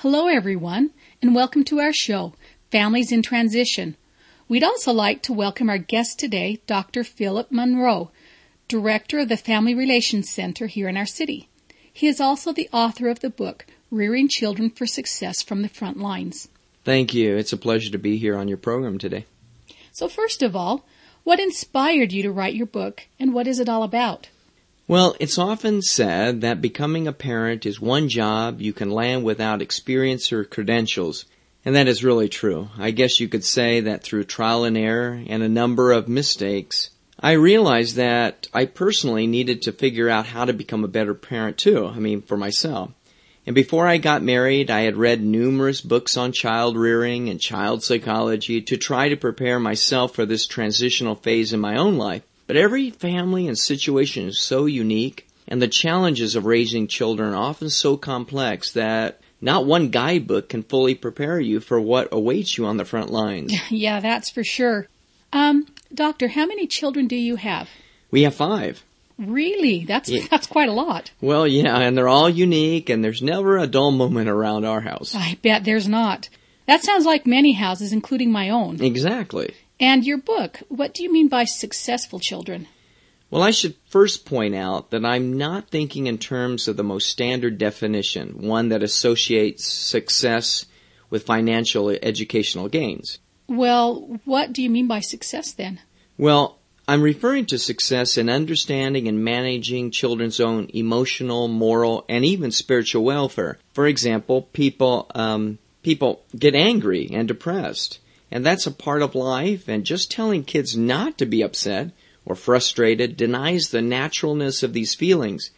Hello, everyone, and welcome to our show, Families in Transition. We'd also like to welcome our guest today, Dr. Philip Monroe, Director of the Family Relations Center here in our city. He is also the author of the book, Rearing Children for Success from the Front Lines. Thank you. It's a pleasure to be here on your program today. So, first of all, what inspired you to write your book, and what is it all about? Well, it's often said that becoming a parent is one job you can land without experience or credentials. And that is really true. I guess you could say that through trial and error and a number of mistakes, I realized that I personally needed to figure out how to become a better parent too. I mean, for myself. And before I got married, I had read numerous books on child rearing and child psychology to try to prepare myself for this transitional phase in my own life. But every family and situation is so unique, and the challenges of raising children are often so complex that not one guidebook can fully prepare you for what awaits you on the front lines. yeah, that's for sure. Um, doctor, how many children do you have? We have five. Really? That's yeah. that's quite a lot. Well, yeah, and they're all unique and there's never a dull moment around our house. I bet there's not. That sounds like many houses including my own. Exactly. And your book, what do you mean by successful children? Well, I should first point out that I'm not thinking in terms of the most standard definition, one that associates success with financial educational gains. Well, what do you mean by success then? Well, I'm referring to success in understanding and managing children's own emotional, moral, and even spiritual welfare. For example, people um, people get angry and depressed and that's a part of life, and just telling kids not to be upset or frustrated denies the naturalness of these feelings.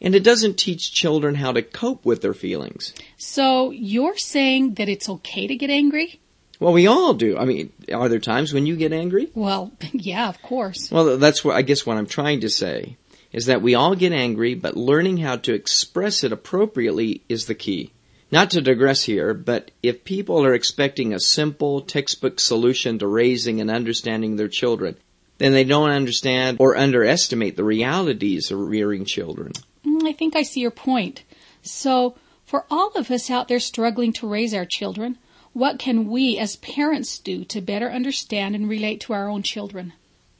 And it doesn't teach children how to cope with their feelings. So you're saying that it's okay to get angry? Well, we all do. I mean, are there times when you get angry? Well, yeah, of course. Well, that's what I guess what I'm trying to say is that we all get angry, but learning how to express it appropriately is the key. Not to digress here, but if people are expecting a simple textbook solution to raising and understanding their children, then they don't understand or underestimate the realities of rearing children. Mm, I think I see your point. So, for all of us out there struggling to raise our children, what can we as parents do to better understand and relate to our own children?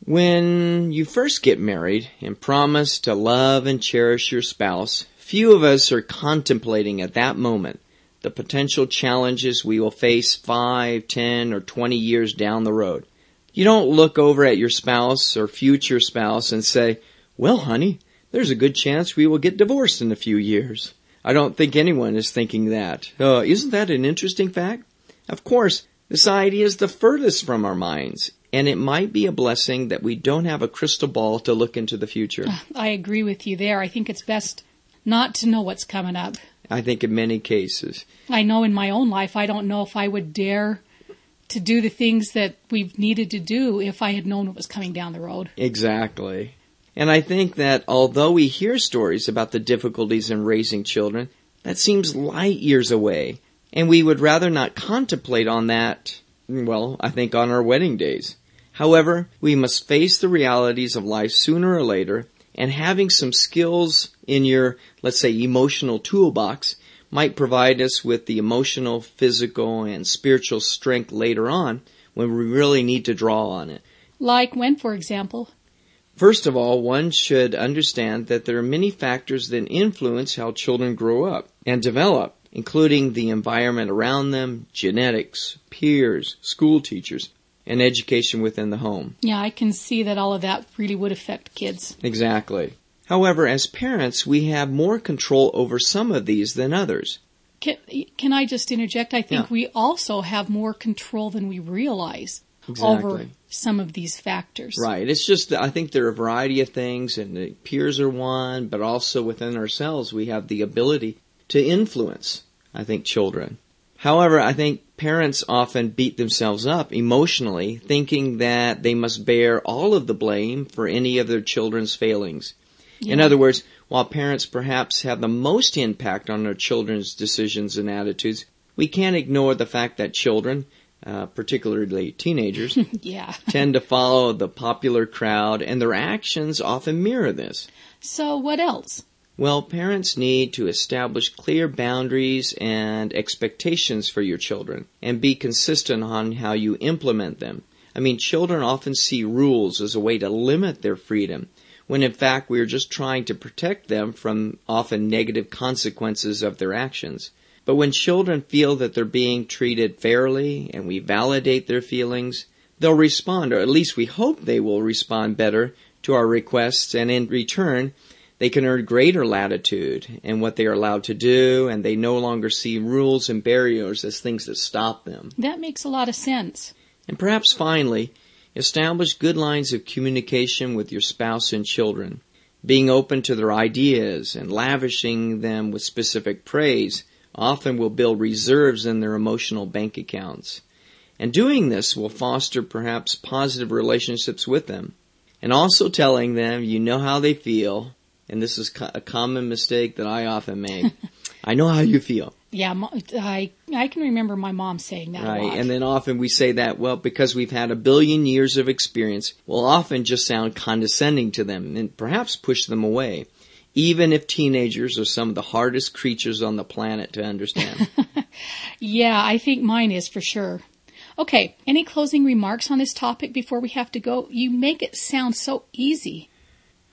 When you first get married and promise to love and cherish your spouse, Few of us are contemplating at that moment the potential challenges we will face five, ten, or 20 years down the road. You don't look over at your spouse or future spouse and say, well, honey, there's a good chance we will get divorced in a few years. I don't think anyone is thinking that. Uh, isn't that an interesting fact? Of course, this idea is the furthest from our minds, and it might be a blessing that we don't have a crystal ball to look into the future. I agree with you there. I think it's best not to know what's coming up. I think in many cases. I know in my own life, I don't know if I would dare to do the things that we've needed to do if I had known what was coming down the road. Exactly. And I think that although we hear stories about the difficulties in raising children, that seems light years away. And we would rather not contemplate on that, well, I think on our wedding days. However, we must face the realities of life sooner or later and having some skills in your, let's say, emotional toolbox might provide us with the emotional, physical, and spiritual strength later on when we really need to draw on it. Like when, for example? First of all, one should understand that there are many factors that influence how children grow up and develop, including the environment around them, genetics, peers, school teachers, and education within the home. Yeah, I can see that all of that really would affect kids. Exactly. However, as parents, we have more control over some of these than others. Can, can I just interject? I think yeah. we also have more control than we realize exactly. over some of these factors. Right. It's just, I think there are a variety of things, and the peers are one, but also within ourselves, we have the ability to influence, I think, children. However, I think parents often beat themselves up emotionally, thinking that they must bear all of the blame for any of their children's failings. Yeah. In other words, while parents perhaps have the most impact on their children's decisions and attitudes, we can't ignore the fact that children, uh, particularly teenagers, yeah. tend to follow the popular crowd and their actions often mirror this. So, what else? Well, parents need to establish clear boundaries and expectations for your children and be consistent on how you implement them. I mean, children often see rules as a way to limit their freedom, when in fact we are just trying to protect them from often negative consequences of their actions. But when children feel that they're being treated fairly and we validate their feelings, they'll respond, or at least we hope they will respond better to our requests, and in return, they can earn greater latitude in what they are allowed to do, and they no longer see rules and barriers as things that stop them. That makes a lot of sense. And perhaps finally, establish good lines of communication with your spouse and children. Being open to their ideas and lavishing them with specific praise often will build reserves in their emotional bank accounts. And doing this will foster perhaps positive relationships with them. And also telling them you know how they feel, and this is a common mistake that I often make. I know how you feel. Yeah, I I can remember my mom saying that. Right, and then often we say that well because we've had a billion years of experience. We'll often just sound condescending to them and perhaps push them away even if teenagers are some of the hardest creatures on the planet to understand. yeah, I think mine is for sure. Okay, any closing remarks on this topic before we have to go? You make it sound so easy.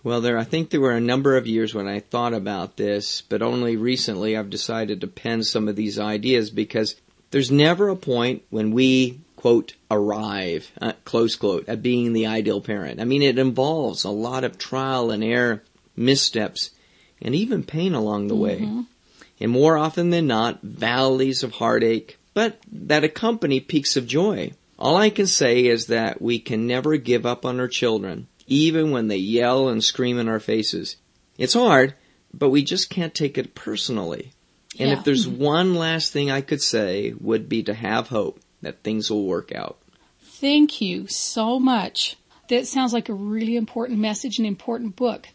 Well, there, I think there were a number of years when I thought about this, but only recently I've decided to pen some of these ideas because there's never a point when we, quote, arrive, uh, close quote, at being the ideal parent. I mean, it involves a lot of trial and error missteps, and even pain along the mm-hmm. way. And more often than not, valleys of heartache, but that accompany peaks of joy. All I can say is that we can never give up on our children, even when they yell and scream in our faces. It's hard, but we just can't take it personally. And yeah. if there's mm-hmm. one last thing I could say would be to have hope that things will work out. Thank you so much. That sounds like a really important message and important book.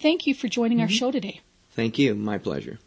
Thank you for joining mm-hmm. our show today. Thank you. My pleasure.